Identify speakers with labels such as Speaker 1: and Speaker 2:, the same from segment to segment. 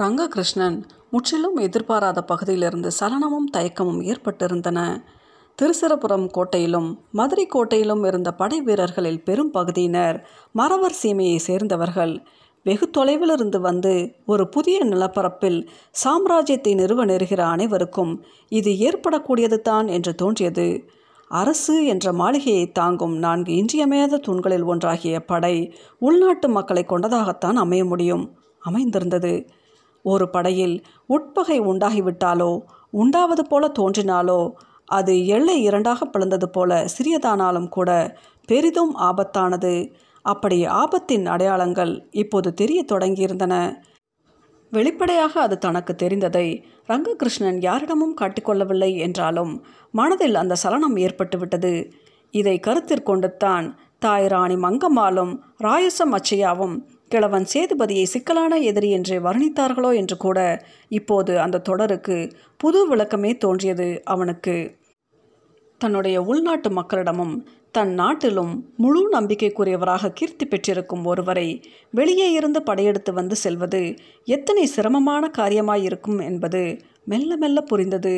Speaker 1: ரங்ககிருஷ்ணன் முற்றிலும் எதிர்பாராத பகுதியிலிருந்து சலனமும் தயக்கமும் ஏற்பட்டிருந்தன. திருச்சிரபுரம் கோட்டையிலும் மதுரை கோட்டையிலும் இருந்த படை வீரர்களில் பெரும் பகுதியினர் மறவர் சீமையை சேர்ந்தவர்கள். வெகு தொலைவிலிருந்து வந்து ஒரு புதிய நிலப்பரப்பில் சாம்ராஜ்யத்தை நிறுவ நெருகிற அனைவருக்கும் இது ஏற்படக்கூடியது தான் என்று தோன்றியது. அரசு என்ற மாளிகையை தாங்கும் நான்கு இன்றியமையாத தூண்களில் ஒன்றாகிய படை உள்நாட்டு மக்களை கொண்டதாகத்தான் அமைய முடியும். அமைந்திருந்தது. ஒரு படையில் உட்பகை உண்டாகிவிட்டாலோ உண்டாவது போல தோன்றினாலோ அது எல்லை இரண்டாக பிளந்தது போல சிறியதானாலும் கூட பெரிதும் ஆபத்தானது. அப்படி ஆபத்தின் அடையாளங்கள் இப்போது தெரிய தொடங்கியிருந்தன. வெளிப்படையாக அது தனக்கு தெரிந்ததை ரங்ககிருஷ்ணன் யாரிடமும் காட்டிக்கொள்ளவில்லை என்றாலும் மனதில் அந்த சலனம் ஏற்பட்டுவிட்டது. இதை கருத்திற்கொண்டுத்தான் தாய் ராணி மங்கம்மாளும் ராயசம் அச்சையாவும் கிழவன் சேதுபதியை சிக்கலான எதிரி என்று வர்ணித்தார்களோ என்று கூட இப்போது அந்த தொடருக்கு புது விளக்கமே தோன்றியது அவனுக்கு. தன்னுடைய உள்நாட்டு மக்களிடமும் தன் நாட்டிலும் முழு நம்பிக்கைக்குரியவராக கீர்த்தி பெற்றிருக்கும் ஒருவரை வெளியே இருந்து படையெடுத்து வந்து செல்வது எத்தனை சிரமமான காரியமாயிருக்கும் என்பது மெல்ல மெல்ல புரிந்தது.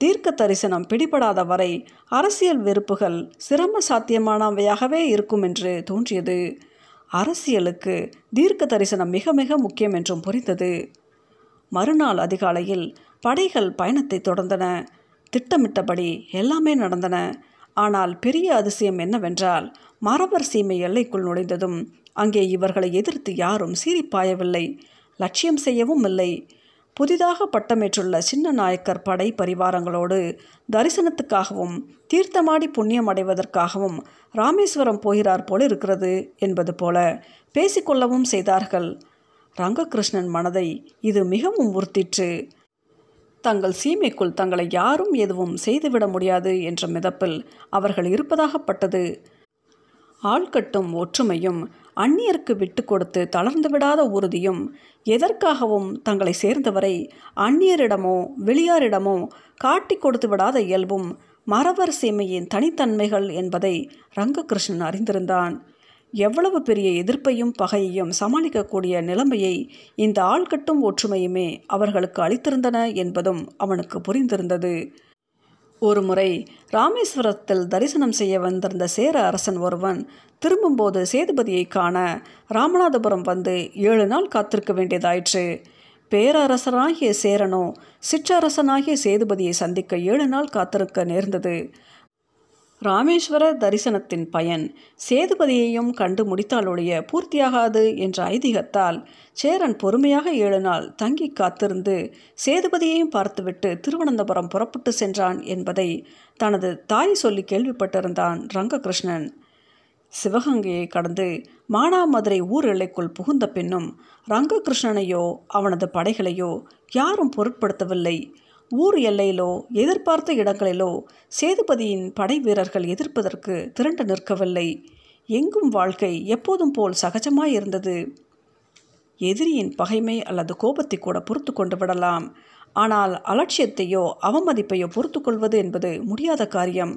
Speaker 1: தீர்க்க தரிசனம் பிடிபடாத வரை அரசியல் வெறுப்புகள் சிரம சாத்தியமானவையாகவே இருக்கும் என்று தோன்றியது. அரசியலுக்கு தீர்க்க தரிசனம் மிக மிக முக்கியம் என்றும் புரிந்தது. மறுநாள் அதிகாலையில் படைகள் பயணத்தை தொடர்ந்தன. திட்டமிட்டபடி எல்லாமே நடந்தன. ஆனால் பெரிய அதிசயம் என்னவென்றால் மரவர் சீமை எல்லைக்குள் நுழைந்ததும் அங்கே இவர்களை எதிர்த்து யாரும் சீறிப்பாயவில்லை. லட்சியம் செய்யவும் இல்லை. புதிதாக பட்டமேற்றுள்ள சின்ன நாயக்கர் படை பரிவாரங்களோடு தரிசனத்துக்காகவும் தீர்த்தமாடி புண்ணியம் அடைவதற்காகவும் ராமேஸ்வரம் போகிறார் போல இருக்கிறது என்பது போல பேசிக்கொள்ளவும் செய்தார்கள். ரங்ககிருஷ்ணன் மனதை இது மிகவும் உறுத்திற்று. தங்கள் சீமைக்குள் தங்களை யாரும் எதுவும் செய்துவிட முடியாது என்ற மிதப்பில் அவர்கள் இருப்பதாகப்பட்டது. ஆள்கட்டும் ஒற்றுமையும் அந்நியருக்கு விட்டு கொடுத்து தளர்ந்து விடாத உறுதியும் எதற்காகவும் தங்களை சேர்ந்தவரை அந்நியரிடமோ வெளியாரிடமோ காட்டி கொடுத்து விடாத இயல்பும் மரவர் சீமையின் தனித்தன்மைகள் என்பதை ரங்ககிருஷ்ணன் அறிந்திருந்தான். எவ்வளவு பெரிய எதிர்ப்பையும் பகையையும் சமாளிக்கக்கூடிய நிலைமையை இந்த ஆள்கட்டும் ஒற்றுமையுமே அவர்களுக்கு அளித்திருந்தன என்பதும் அவனுக்கு புரிந்திருந்தது. ஒருமுறை ராமேஸ்வரத்தில் தரிசனம் செய்ய வந்திருந்த சேர அரசன் ஒருவன் திரும்பும்போது சேதுபதியை காண ராமநாதபுரம் வந்து ஏழு நாள் காத்திருக்க வேண்டியதாயிற்று. பேரரசனாகிய சேரனோ சிற்றரசனாகிய சேதுபதியை சந்திக்க ஏழு நாள் காத்திருக்க நேர்ந்தது. ராமேஸ்வர தரிசனத்தின் பயன் சேதுபதியையும் கண்டு முடித்தாலொழிய பூர்த்தியாகாது என்ற ஐதீகத்தால் சேரன் பொறுமையாக ஏழு நாள் தங்கி காத்திருந்து சேதுபதியையும் பார்த்துவிட்டு திருவனந்தபுரம் புறப்பட்டு சென்றான் என்பதை தனது தாய் சொல்லி கேள்விப்பட்டிருந்தான் ரங்ககிருஷ்ணன். சிவகங்கையை கடந்து மானாமதுரை ஊர் எல்லைக்குள் புகுந்த பின்னும் ரங்ககிருஷ்ணனையோ அவனது படைகளையோ யாரும் பொருட்படுத்தவில்லை. ஊர் எல்லையிலோ எதிர்பார்த்த இடங்களிலோ சேதுபதியின் படை வீரர்கள் எதிர்ப்பதற்கு திரண்டு நிற்கவில்லை. எங்கும் வாழ்க்கை எப்போதும் போல் சகஜமாயிருந்தது எதிரியின் பகைமை அல்லது கோபத்தை கூட பொறுத்து கொண்டு விடலாம். ஆனால் அலட்சியத்தையோ அவமதிப்பையோ பொறுத்து கொள்வது என்பது முடியாத காரியம்.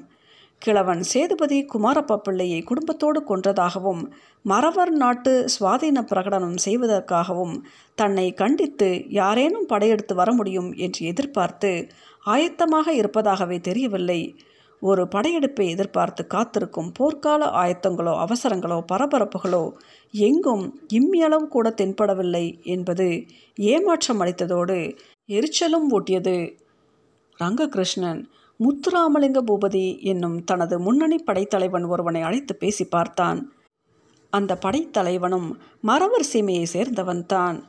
Speaker 1: கிழவன் சேதுபதி குமாரப்ப பிள்ளையை குடும்பத்தோடு கொன்றதாகவும் மறவர் நாட்டு சுவாதீன பிரகடனம் செய்வதற்காகவும் தன்னை கண்டித்து யாரேனும் படையெடுத்து வர முடியும் என்று எதிர்பார்த்து ஆயத்தமாக இருப்பதாகவே தெரியவில்லை. ஒரு படையெடுப்பை எதிர்பார்த்து காத்திருக்கும் போர்க்கால ஆயத்தங்களோ அவசரங்களோ பரபரப்புகளோ எங்கும் இம்மியளவு கூட தென்படவில்லை என்பது ஏமாற்றம் அளித்ததோடு எரிச்சலும் ஊட்டியது. ரங்ககிருஷ்ணன் முத்துராமலிங்க பூபதி என்னும் தனது முன்னணி படைத்தலைவன் ஒருவனை அழைத்து பேசி பார்த்தான். அந்த படைத்தலைவனும் மறவர் சீமையை சேர்ந்தவன்தான்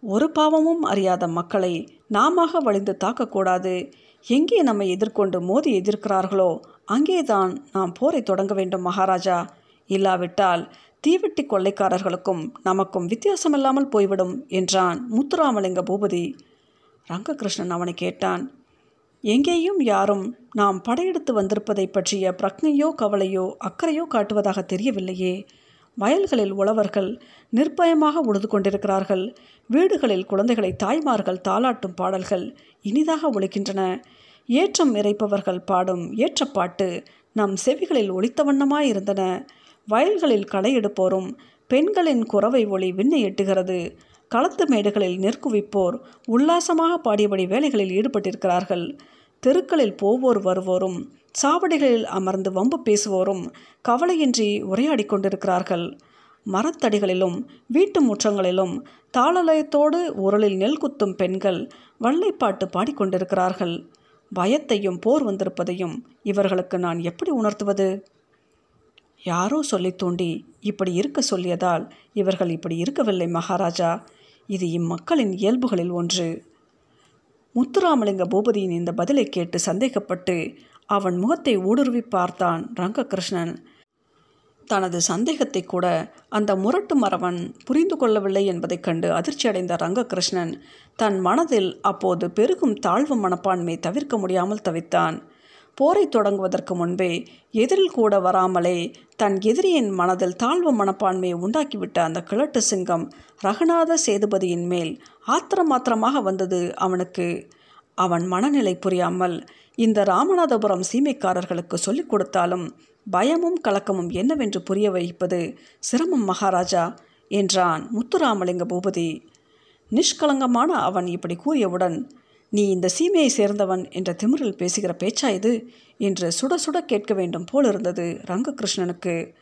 Speaker 1: ஒரு பாவமும் அறியாத மக்களை நாம வழிந்து தாக்கக்கூடாது. எங்கே நம்மை எதிர்கொண்டு மோதி எதிர்க்கிறார்களோ அங்கேதான் நாம் போரை தொடங்க வேண்டும் மகாராஜா. இல்லாவிட்டால் தீவெட்டி கொள்ளைக்காரர்களுக்கும் நமக்கும் வித்தியாசமில்லாமல் போய்விடும் என்றான் முத்துராமலிங்க பூபதி. ரங்ககிருஷ்ணன் அவனை கேட்டான் எங்கேயும் யாரும் நாம் படையெடுத்து வந்திருப்பதை பற்றிய பிரக்னையோ கவலையோ அக்கறையோ காட்டுவதாக தெரியவில்லையே. வயல்களில் உழவர்கள் நிர்பயமாக உழுது கொண்டிருக்கிறார்கள். வீடுகளில் குழந்தைகளை தாய்மார்கள் தாளாட்டும் பாடல்கள் இனிதாக ஒழிக்கின்றன ஏற்றம் இறைப்பவர்கள் பாடும் ஏற்றப்பாட்டு நம் செவிகளில் ஒழித்த வண்ணமாயிருந்தன. வயல்களில் களை எடுப்போரும் பெண்களின் குறவை ஒளி விண்ணை எட்டுகிறது. களத்து மேடுகளில் நெற்குவிப்போர் உல்லாசமாக பாடியபடி வேலைகளில் ஈடுபட்டிருக்கிறார்கள். தெருக்களில் போவோர் வருவோரும் சாவடிகளில் அமர்ந்து வம்பு பேசுவோரும் கவலையின்றி உரையாடி கொண்டிருக்கிறார்கள். மரத்தடிகளிலும் வீட்டு முற்றங்களிலும் தாளலயத்தோடு உரலில் நெல் குத்தும் பெண்கள் வள்ளைப்பாட்டு பாடிக்கொண்டிருக்கிறார்கள் பயத்தையும் போர் வந்திருப்பதையும் இவர்களுக்கு நான் எப்படி உணர்த்துவது? யாரோ சொல்லி தூண்டி இப்படி இருக்க சொல்லியதால் இவர்கள் இப்படி இருக்கவில்லை மகாராஜா. இது இம்மக்களின் இயல்புகளில் ஒன்று. முத்துராமலிங்க பூபதியின் இந்த பதிலை கேட்டு சந்தேகப்பட்டு அவன் முகத்தை ஊடுருவி பார்த்தான் ரங்ககிருஷ்ணன். தனது சந்தேகத்தை கூட அந்த முரட்டு மரவன் புரிந்து கொள்ளவில்லை என்பதைக் கண்டு அதிர்ச்சியடைந்த ரங்ககிருஷ்ணன் தன் மனதில் அப்போது பெருகும் தாழ்வு மனப்பான்மை தவிர்க்க முடியாமல் தவித்தான். போரை தொடங்குவதற்கு முன்பே எதிரில் கூட வராமலே தன் எதிரியின் மனதில் தாழ்வு மனப்பான்மையை உண்டாக்கிவிட்ட அந்த கிழட்டு சிங்கம் ரகுநாத சேதுபதியின் மேல் ஆத்திரமாத்திரமாக வந்தது அவனுக்கு. அவன் மனநிலை புரியாமல் இந்த ராமநாதபுரம் சீமைக்காரர்களுக்கு சொல்லிக் கொடுத்தாலும் பயமும் கலக்கமும் என்னவென்று புரிய வைப்பது சிரமம் மகாராஜா என்றான் முத்துராமலிங்க பூபதி. நிஷ்கலங்கமான அவன் இப்படி கூறியவுடன் நீ இந்த சீமையை சேர்ந்தவன் என்ற திமிரில் பேசுகிற பேச்சா இது? என்று சுட சுட கேட்க வேண்டும் போலிருந்தது ரங்ககிருஷ்ணனுக்கு.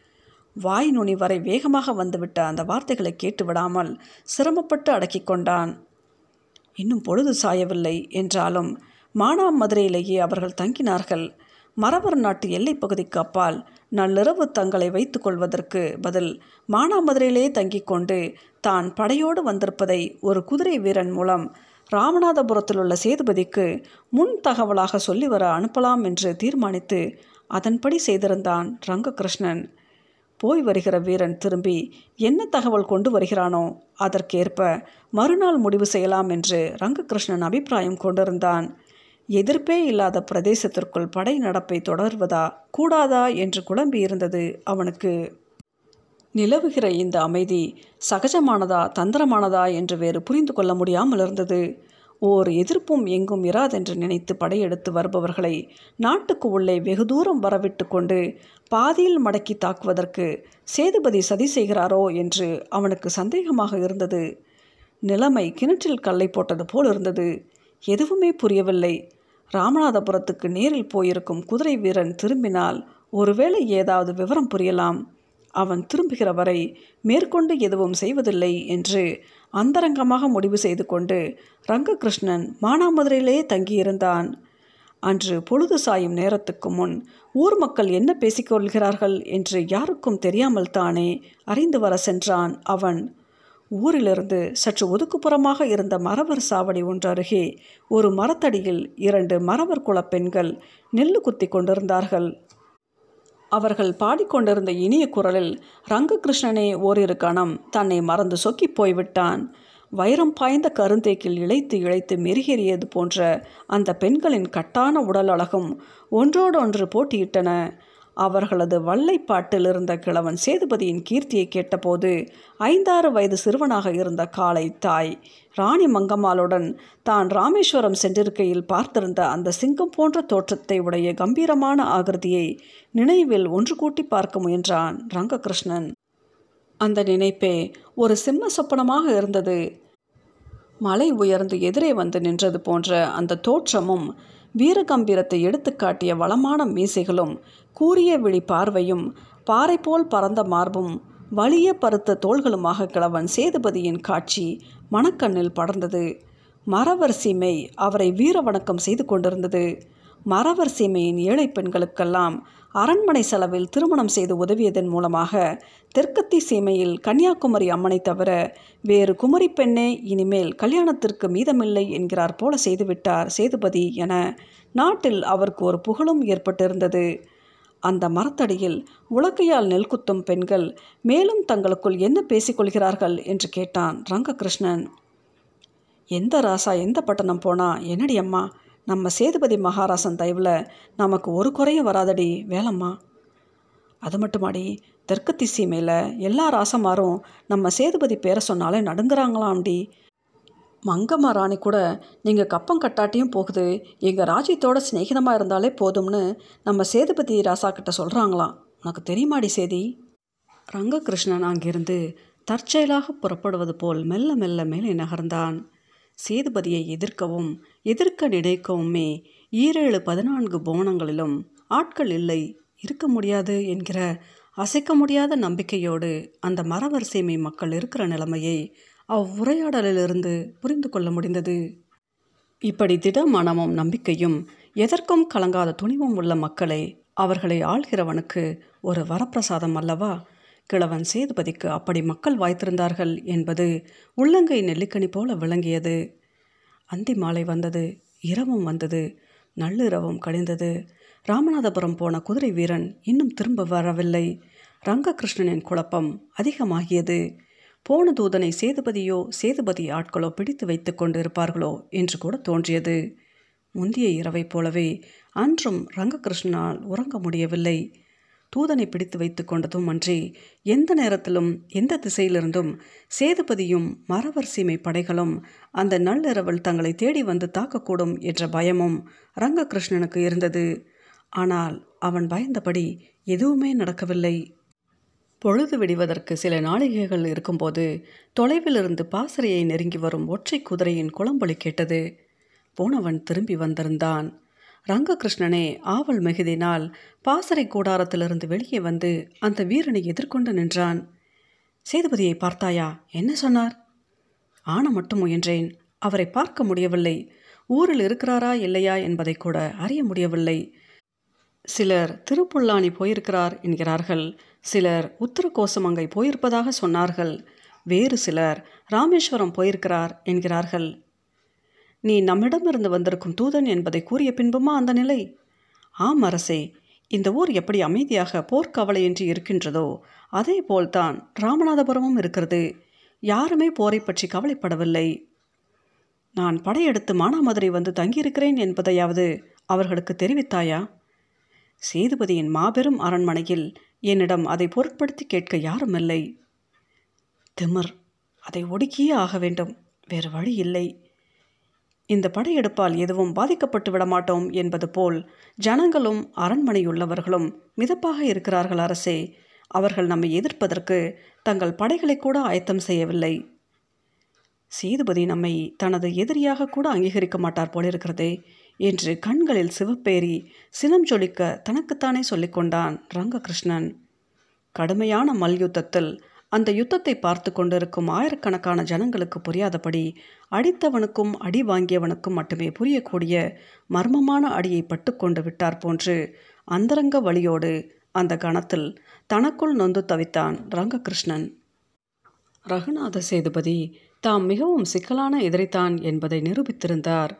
Speaker 1: வாய் நுனி வரை வேகமாக வந்துவிட்ட அந்த வார்த்தைகளை கேட்டு விடாமல் சிரமப்பட்டு அடக்கிக் கொண்டான். இன்னும் பொழுது சாயவில்லை என்றாலும் மானாமதுரையிலேயே அவர்கள் தங்கினார்கள். மரவர் நாட்டு எல்லைப் பகுதிக்கு அப்பால் நள்ளிரவு தங்களை வைத்து கொள்வதற்கு பதில் மானாமதுரையிலே தங்கிக் கொண்டு தான் படையோடு வந்திருப்பதை ஒரு குதிரை வீரன் மூலம் ராமநாதபுரத்தில் உள்ள சேதுபதிக்கு முன் தகவலாக சொல்லி வர அனுப்பலாம் என்று தீர்மானித்து அதன்படி செய்திருந்தான் ரங்ககிருஷ்ணன். போய் வருகிற வீரன் திரும்பி என்ன தகவல் கொண்டு வருகிறானோ அதற்கேற்ப மறுநாள் முடிவு செய்யலாம் என்று ரங்ககிருஷ்ணன் அபிப்பிராயம் கொண்டிருந்தான். எதிர்ப்பே இல்லாத பிரதேசத்திற்குள் படை நடப்பை தொடர்வதா கூடாதா என்று குழம்பி இருந்தது அவனுக்கு நிலவுகிற இந்த அமைதி சகஜமானதா தந்திரமானதா என்று வேறு புரிந்து கொள்ள முடியாமல் இருந்தது. ஓர் எதிர்ப்பும் எங்கும் இராதென்று நினைத்து படையெடுத்து வருபவர்களை நாட்டுக்கு உள்ளே வெகு தூரம் வரவிட்டு கொண்டு பாதியில் மடக்கி தாக்குவதற்கு சேதுபதி சதி செய்கிறாரோ என்று அவனுக்கு சந்தேகமாக இருந்தது. நிலைமை கிணற்றில் கல்லை போட்டது போல் இருந்தது. எதுவுமே புரியவில்லை. ராமநாதபுரத்துக்கு நேரில் போயிருக்கும் குதிரை வீரன் திரும்பினால் ஒருவேளை ஏதாவது விவரம் புரியலாம். அவன் திரும்புகிற வரை மேற்கொண்டு எதுவும் செய்வதில்லை என்று அந்தரங்கமாக முடிவு செய்து கொண்டு ரங்ககிருஷ்ணன் மானாமதுரையிலே தங்கியிருந்தான். அன்று பொழுது சாயும் நேரத்துக்கு முன் ஊர் மக்கள் என்ன பேசிக்கொள்கிறார்கள் என்று யாருக்கும் தெரியாமல் தானே அறிந்து வர சென்றான் அவன். ஊரிலிருந்து சற்று ஒதுக்குப்புறமாக இருந்த மரவர் சாவடி ஒன்று அருகே ஒரு மரத்தடியில் இரண்டு மரவர் குலப் பெண்கள் நெல்லு குத்தி கொண்டிருந்தார்கள். அவர்கள் பாடிக்கொண்டிருந்த இனிய குரலில் ரங்ககிருஷ்ணனே ஓரிரு கணம் தன்னை மறந்து சொக்கி போய்விட்டான். வைரம் பாய்ந்த கருந்தேக்கில் இழைத்து இழைத்து மெருகேறியது போன்ற அந்த பெண்களின் கட்டான உடல் அழகும் ஒன்றோடொன்று போட்டியிட்டன. அவர்களது வல்லைப்பாட்டில் இருந்த கிழவன் சேதுபதியின் கீர்த்தியை கேட்டபோது ஐந்தாறு வயது சிறுவனாக இருந்த காளை தாய் ராணி மங்கம்மாளுடன் தான் ராமேஸ்வரம் சென்றிருக்கையில் பார்த்திருந்த அந்த சிங்கம் போன்ற தோற்றத்தை உடைய கம்பீரமான ஆகிருதியை நினைவில் ஒன்று கூட்டி பார்க்க முயன்றான் ரங்ககிருஷ்ணன். அந்த நினைப்பே ஒரு சிம்ம சொப்பனமாக இருந்தது. மலை உயர்ந்து எதிரே வந்து நின்றது போன்ற அந்த தோற்றமும் வீரகம்பீரத்தை எடுத்துக்காட்டிய வளமான மீசைகளும் கூரிய விழி பார்வையும் பாறை போல் பறந்த மார்பும் வலிய பருத்த தோள்களுமாக கிழவன் சேதுபதியின் காட்சி மணக்கண்ணில் படர்ந்தது. மறவர் சீமை அவரை வீர வணக்கம் செய்து கொண்டிருந்தது. மறவர் சீமையின் ஏழை பெண்களுக்கெல்லாம் அரண்மனை செலவில் திருமணம் செய்து உதவியதன் மூலமாக தெற்கத்தி சீமையில் கன்னியாகுமரி அம்மனை தவிர வேறு குமரி பெண்ணே இனிமேல் கல்யாணத்திற்கு மீதமில்லை என்கிறார் போல செய்துவிட்டார் சேதுபதி என நாட்டில் அவருக்கு ஒரு புகழும் ஏற்பட்டிருந்தது. அந்த மரத்தடியில் உலக்கையால் நெல் குத்தும் பெண்கள் மேலும் தங்களுக்குள் என்ன பேசிக்கொள்கிறார்கள் என்று கேட்டான் ரங்ககிருஷ்ணன். எந்த ராசா எந்த பட்டணம் போனா என்னடி அம்மா நம்ம சேதுபதி மகாராசன் தயவில் நமக்கு ஒரு குறையும் வராதடி வேலம்மா. அது மட்டுமாடி தெற்கு திசை மேலே எல்லா ராசமாரும் நம்ம சேதுபதி பேரை சொன்னாலே நடுங்குறாங்களாம்டி. மங்கம்மா ராணி கூட நீங்கள் கப்பம் கட்டாட்டியும் போகுது. எங்கள் ராஜ்யத்தோட சிநேகிதமாக இருந்தாலே போதும்னு நம்ம சேதுபதி ராசா கிட்ட சொல்கிறாங்களாம் உனக்கு தெரியுமாடி சேதி? ரங்ககிருஷ்ணன் அங்கிருந்து தற்செயலாக புறப்படுவது போல் மெல்ல மெல்ல மேலே நகர்ந்தான். சேதுபதியை எதிர்க்கவும் எதிர்க்க நினைக்கவுமே ஈரேழு பதினான்கு போனங்களிலும் ஆட்கள் இல்லை. இருக்க முடியாது என்கிற அசைக்க முடியாத நம்பிக்கையோடு அந்த மரவரிசைமை மக்கள் இருக்கிற நிலைமையை அவ்வுரையாடலிலிருந்து புரிந்து கொள்ள முடிந்தது. இப்படி திட மனமும் நம்பிக்கையும் எதற்கும் கலங்காத துணிவும் உள்ள மக்களை அவர்களை ஆள்கிறவனுக்கு ஒரு வரப்பிரசாதம் அல்லவா? கிழவன் சேதுபதிக்கு அப்படி மக்கள் வாய்த்திருந்தார்கள் என்பது உள்ளங்கை நெல்லிக்கனி போல விளங்கியது. அந்தி மாலை வந்தது இரவும் வந்தது நள்ளிரவும் கழிந்தது. ராமநாதபுரம் போன குதிரை வீரன் இன்னும் திரும்ப வரவில்லை. ரங்ககிருஷ்ணனின் குழப்பம் அதிகமாகியது. போன தூதனை சேதுபதியோ சேதுபதி ஆட்களோ பிடித்து வைத்து கொண்டிருப்பார்களோ என்று கூட தோன்றியது. முந்திய இரவைப் போலவே அன்றும் ரங்ககிருஷ்ணனால் உறங்க முடியவில்லை. தூதனை பிடித்து வைத்து கொண்டதும் அன்றி எந்த நேரத்திலும் எந்த திசையிலிருந்தும் சேதுபதியும் மரவர் சீமை படைகளும் அந்த நள்ளிரவில் தங்களை தேடி வந்து தாக்கக்கூடும் என்ற பயமும் ரங்ககிருஷ்ணனுக்கு இருந்தது. ஆனால் அவன் பயந்தபடி எதுவுமே நடக்கவில்லை. பொழுது விடிவதற்கு சில நாளிகைகள் இருக்கும்போது தொலைவிலிருந்து பாசறையை நெருங்கி வரும் ஒற்றை குதிரையின் குளம்பொலி கேட்டது. போனவன் திரும்பி வந்திருந்தான். ரங்ககிருஷ்ணனே ஆவல் மிகுதினால் பாசறை கூடாரத்திலிருந்து வெளியே வந்து அந்த வீரனை எதிர்கொண்டு நின்றான். சேதுபதியை பார்த்தாயா என்ன சொன்னார்? ஆன மட்டும் முயன்றேன். அவரை பார்க்க முடியவில்லை. ஊரில் இருக்கிறாரா இல்லையா என்பதை கூட அறிய முடியவில்லை. சிலர் திருப்புல்லானி போயிருக்கிறார் என்கிறார்கள். சிலர் உத்தரகோசமங்கை போயிருப்பதாக சொன்னார்கள். வேறு சிலர் ராமேஸ்வரம் போயிருக்கிறார் என்கிறார்கள். நீ நம்மிடமிருந்து வந்திருக்கும் தூதன் என்பதை கூறிய பின்புமா அந்த நிலை? ஆம் அரசே இந்த ஊர் எப்படி அமைதியாக போர்க்கவலையின்றி இருக்கின்றதோ அதே போல்தான் ராமநாதபுரமும் இருக்கிறது. யாருமே போரை பற்றி கவலைப்படவில்லை. நான் படையெடுத்து மானாமதுரை வந்து தங்கியிருக்கிறேன் என்பதையாவது அவர்களுக்கு தெரிவித்தாயா? சேதுபதியின் மாபெரும் அரண்மனையில் என்னிடம் அதை பொருட்படுத்தி கேட்க யாரும் இல்லை திமிர். அதை ஒடுக்கியே ஆக வேண்டும். வேறு வழி இல்லை. இந்த படையெடுப்பால் எதுவும் பாதிக்கப்பட்டு விடமாட்டோம் என்பது போல் ஜனங்களும் அரண்மனையுள்ளவர்களும் மிதப்பாக இருக்கிறார்கள் அரசே. அவர்கள் நம்மை எதிர்ப்பதற்கு தங்கள் படைகளை கூட ஆயத்தம் செய்யவில்லை. சேதுபதி நம்மை தனது எதிரியாக கூட அங்கீகரிக்க மாட்டார் போலிருக்கிறதே. என்று கண்களில் சிவப்பேறி சினம் ஜொலிக்க தனக்குத்தானே சொல்லிக்கொண்டான் ரங்ககிருஷ்ணன். கடுமையான மல்யுத்தத்தில் அந்த யுத்தத்தை பார்த்து கொண்டிருக்கும் ஆயிரக்கணக்கான ஜனங்களுக்கு புரியாதபடி அடித்தவனுக்கும் அடி வாங்கியவனுக்கும் மட்டுமே புரியக்கூடிய மர்மமான அடியை பட்டுக்கொண்டு விட்டார் போன்று அந்தரங்க வழியோடு அந்த கணத்தில் தனக்குள் நொந்து தவித்தான் ரங்ககிருஷ்ணன். ரகுநாத சேதுபதி தாம் மிகவும் சிக்கலான எதிரித்தான் என்பதை நிரூபித்திருந்தார்.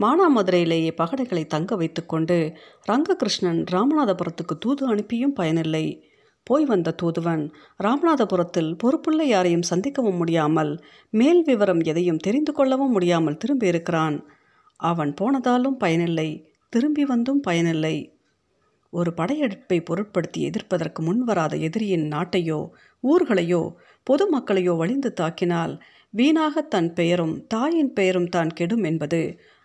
Speaker 1: மானாமதுரையிலேயே பகடைகளை தங்க வைத்துக்கொண்டு ரங்ககிருஷ்ணன் ராமநாதபுரத்துக்கு தூது அனுப்பியும் பயனில்லை. போய் வந்த தூதுவன் ராமநாதபுரத்தில் பொறுப்புள்ள யாரையும் சந்திக்கவும் முடியாமல் மேல் விவரம் எதையும் தெரிந்து கொள்ளவும் முடியாமல் திரும்பியிருக்கிறான் அவன் போனதாலும் பயனில்லை திரும்பி வந்தும் பயனில்லை. ஒரு படையெடுப்பை பொருட்படுத்தி எதிர்ப்பதற்கு முன்வராத எதிரியின் நாட்டையோ ஊர்களையோ பொதுமக்களையோ வழிந்து தாக்கினால் வீணாக தன் பெயரும் தாயின் பெயரும் தான் கெடும் என்பது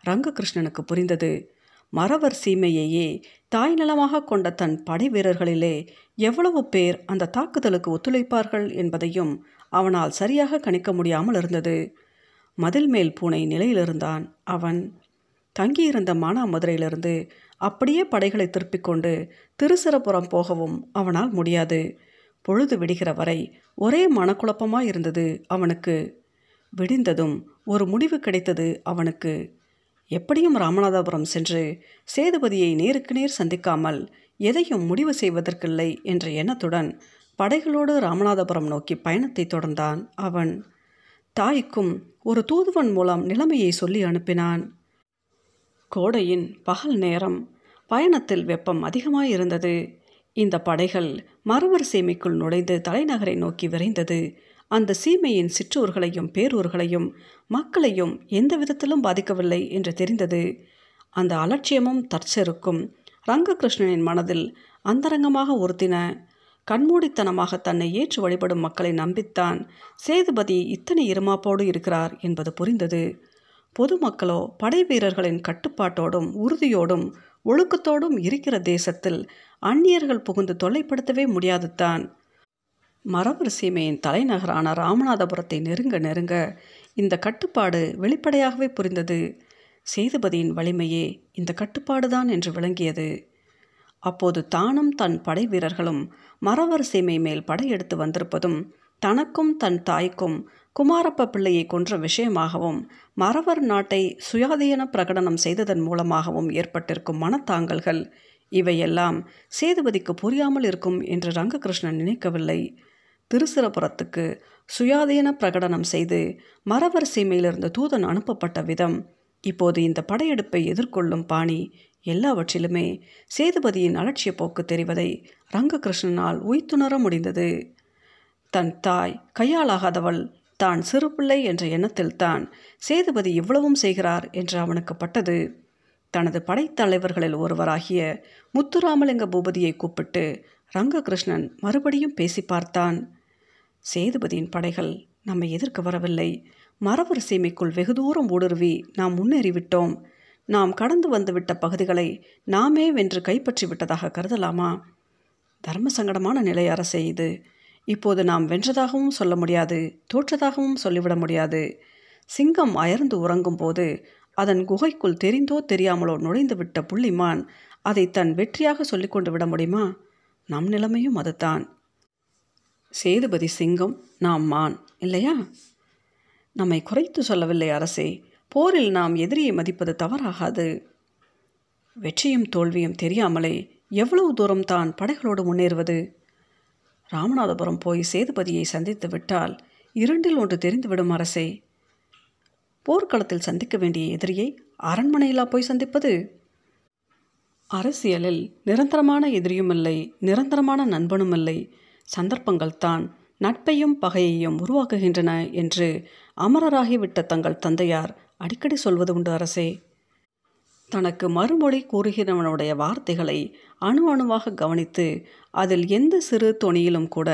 Speaker 1: ரங்ககிருஷ்ணனுக்கு புரிந்தது. மறவர் சீமையையே தாய் நலமாக கொண்ட தன் படை வீரர்களிலே எவ்வளவு பேர் அந்த தாக்குதலுக்கு ஒத்துழைப்பார்கள் என்பதையும் அவனால் சரியாக கணிக்க முடியாமல் இருந்தது. மதில் மேல் பூனை நிலையிலிருந்தான். அவன் தங்கியிருந்த மானாமதுரையிலிருந்து அப்படியே படைகளை திருப்பிக் கொண்டு திருசிரபுரம் போகவும் அவனால் முடியாது. பொழுது விடுகிற வரை ஒரே மனக்குழப்பமாய் இருந்தது அவனுக்கு. விடிந்ததும் ஒரு முடிவு கிடைத்தது அவனுக்கு. எப்படியும் ராமநாதபுரம் சென்று சேதுபதியை நேருக்கு நேர் சந்திக்காமல் எதையும் முடிவு செய்வதற்கில்லை என்ற எண்ணத்துடன் படைகளோடு ராமநாதபுரம் நோக்கி பயணத்தை தொடர்ந்தான் அவன். தாய்க்கும் ஒரு தூதுவன் மூலம் நிலைமையை சொல்லி அனுப்பினான். கோடையின் பகல் நேரம் பயணத்தில் வெப்பம் அதிகமாயிருந்தது. இந்த படைகள் மறுவர் நுழைந்து தலைநகரை நோக்கி விரைந்தது. அந்த சீமையின் சிற்றூர்களையும் பேரூர்களையும் மக்களையும் எந்த விதத்திலும் பாதிக்கவில்லை என்று தெரிந்தது. அந்த அலட்சியமும் தற்செருக்கும் ரங்ககிருஷ்ணனின் மனதில் அந்தரங்கமாக உறுத்தின. கண்மூடித்தனமாக தன்னை ஏற்று வழிபடும் மக்களை நம்பித்தான் சேதுபதி இத்தனை இருமாப்போடு இருக்கிறார் என்பது புரிந்தது. பொதுமக்களோ படை வீரர்களின் கட்டுப்பாட்டோடும் உறுதியோடும் ஒழுக்கத்தோடும் இருக்கிற தேசத்தில் அந்நியர்கள் புகுந்து தொல்லைப்படுத்தவே முடியாது தான் சீமையின் தலைநகரான ராமநாதபுரத்தை நெருங்க நெருங்க இந்த கட்டுப்பாடு வெளிப்படையாகவே புரிந்தது. சேதுபதியின் வலிமையே இந்த கட்டுப்பாடுதான் என்று விளங்கியது. அப்போது தானும் தன் படை வீரர்களும் மரவர் சீமை மேல் படையெடுத்து வந்திருப்பதும் தனக்கும் தன் தாய்க்கும் குமாரப்ப பிள்ளையை கொன்ற விஷயமாகவும் மறவர் நாட்டை சுயாதீன பிரகடனம் செய்ததன் மூலமாகவும் ஏற்பட்டிருக்கும் மனத்தாங்கல்கள் இவையெல்லாம் சேதுபதிக்கு புரியாமல் இருக்கும் என்று ரங்ககிருஷ்ணன் நினைக்கவில்லை. திருசிரபுரத்துக்கு சுயாதீன பிரகடனம் செய்து மறவர் சீமையிலிருந்து தூதன் அனுப்பப்பட்ட விதம். இப்போது இந்த படையெடுப்பை எதிர்கொள்ளும் பாணி எல்லாவற்றிலுமே சேதுபதியின் அலட்சிய போக்கு தெரிவதை ரங்ககிருஷ்ணனால் உய்த்துணர முடிந்தது. தன் தாய் கையாளாகாதவள் தான் சிறுபிள்ளை என்ற எண்ணத்தில்தான் சேதுபதி இவ்வளவும் செய்கிறார் என்று அவனுக்கு பட்டது. தனது படைத்தலைவர்களில் ஒருவராகிய முத்துராமலிங்க பூபதியை கூப்பிட்டு ரங்ககிருஷ்ணன் மறுபடியும் பேசி பார்த்தான். சேதுபதியின் படைகள் நம்மை எதிர்க்க வரவில்லை. மரவர் சீமைக்குள் வெகு தூரம் ஊடுருவி நாம் முன்னேறிவிட்டோம். நாம் கடந்து வந்துவிட்ட பகுதிகளை நாமே வென்று கைப்பற்றி விட்டதாக கருதலாமா? தர்ம சங்கடமான நிலை அரசே இது. இப்போது நாம் வென்றதாகவும் சொல்ல முடியாது தோற்றதாகவும் சொல்லிவிட முடியாது. சிங்கம் அயர்ந்து உறங்கும் போது அதன் குகைக்குள் தெரிந்தோ தெரியாமலோ நுழைந்துவிட்ட புள்ளிமான் அதை தன் வெற்றியாக சொல்லிக்கொண்டு விட முடியுமா? நம் நிலைமையும் அதுதான். சேதுபதி சிங்கம் நாம் மான் இல்லையா? நம்மை குறைத்து சொல்லவில்லை அரசே போரில் நாம் எதிரியை மதிப்பது தவறாகாது. வெற்றியும் தோல்வியும் தெரியாமலே எவ்வளவு தூரம் தான் படைகளோடு முன்னேறுவது? ராமநாதபுரம் போய் சேதுபதியை சந்தித்து விட்டால் இரண்டில் ஒன்று தெரிந்துவிடும் அரசே. போர்க்களத்தில் சந்திக்க வேண்டிய எதிரியை அரண்மனையிலா போய் சந்திப்பது? அரசியலில் நிரந்தரமான எதிரியும் இல்லை நிரந்தரமான நண்பனும் இல்லை சந்தர்ப்பங்கள் தான் நட்பையும் பகையையும் உருவாக்குகின்றன என்று அமரராகிவிட்ட தங்கள் தந்தையார் அடிக்கடி சொல்வது உண்டு அரசே. தனக்கு மறுமொழி கூறுகிறவனுடைய வார்த்தைகளை அணு அணுவாக கவனித்து அதில் எந்த சிறு தொனியிலும் கூட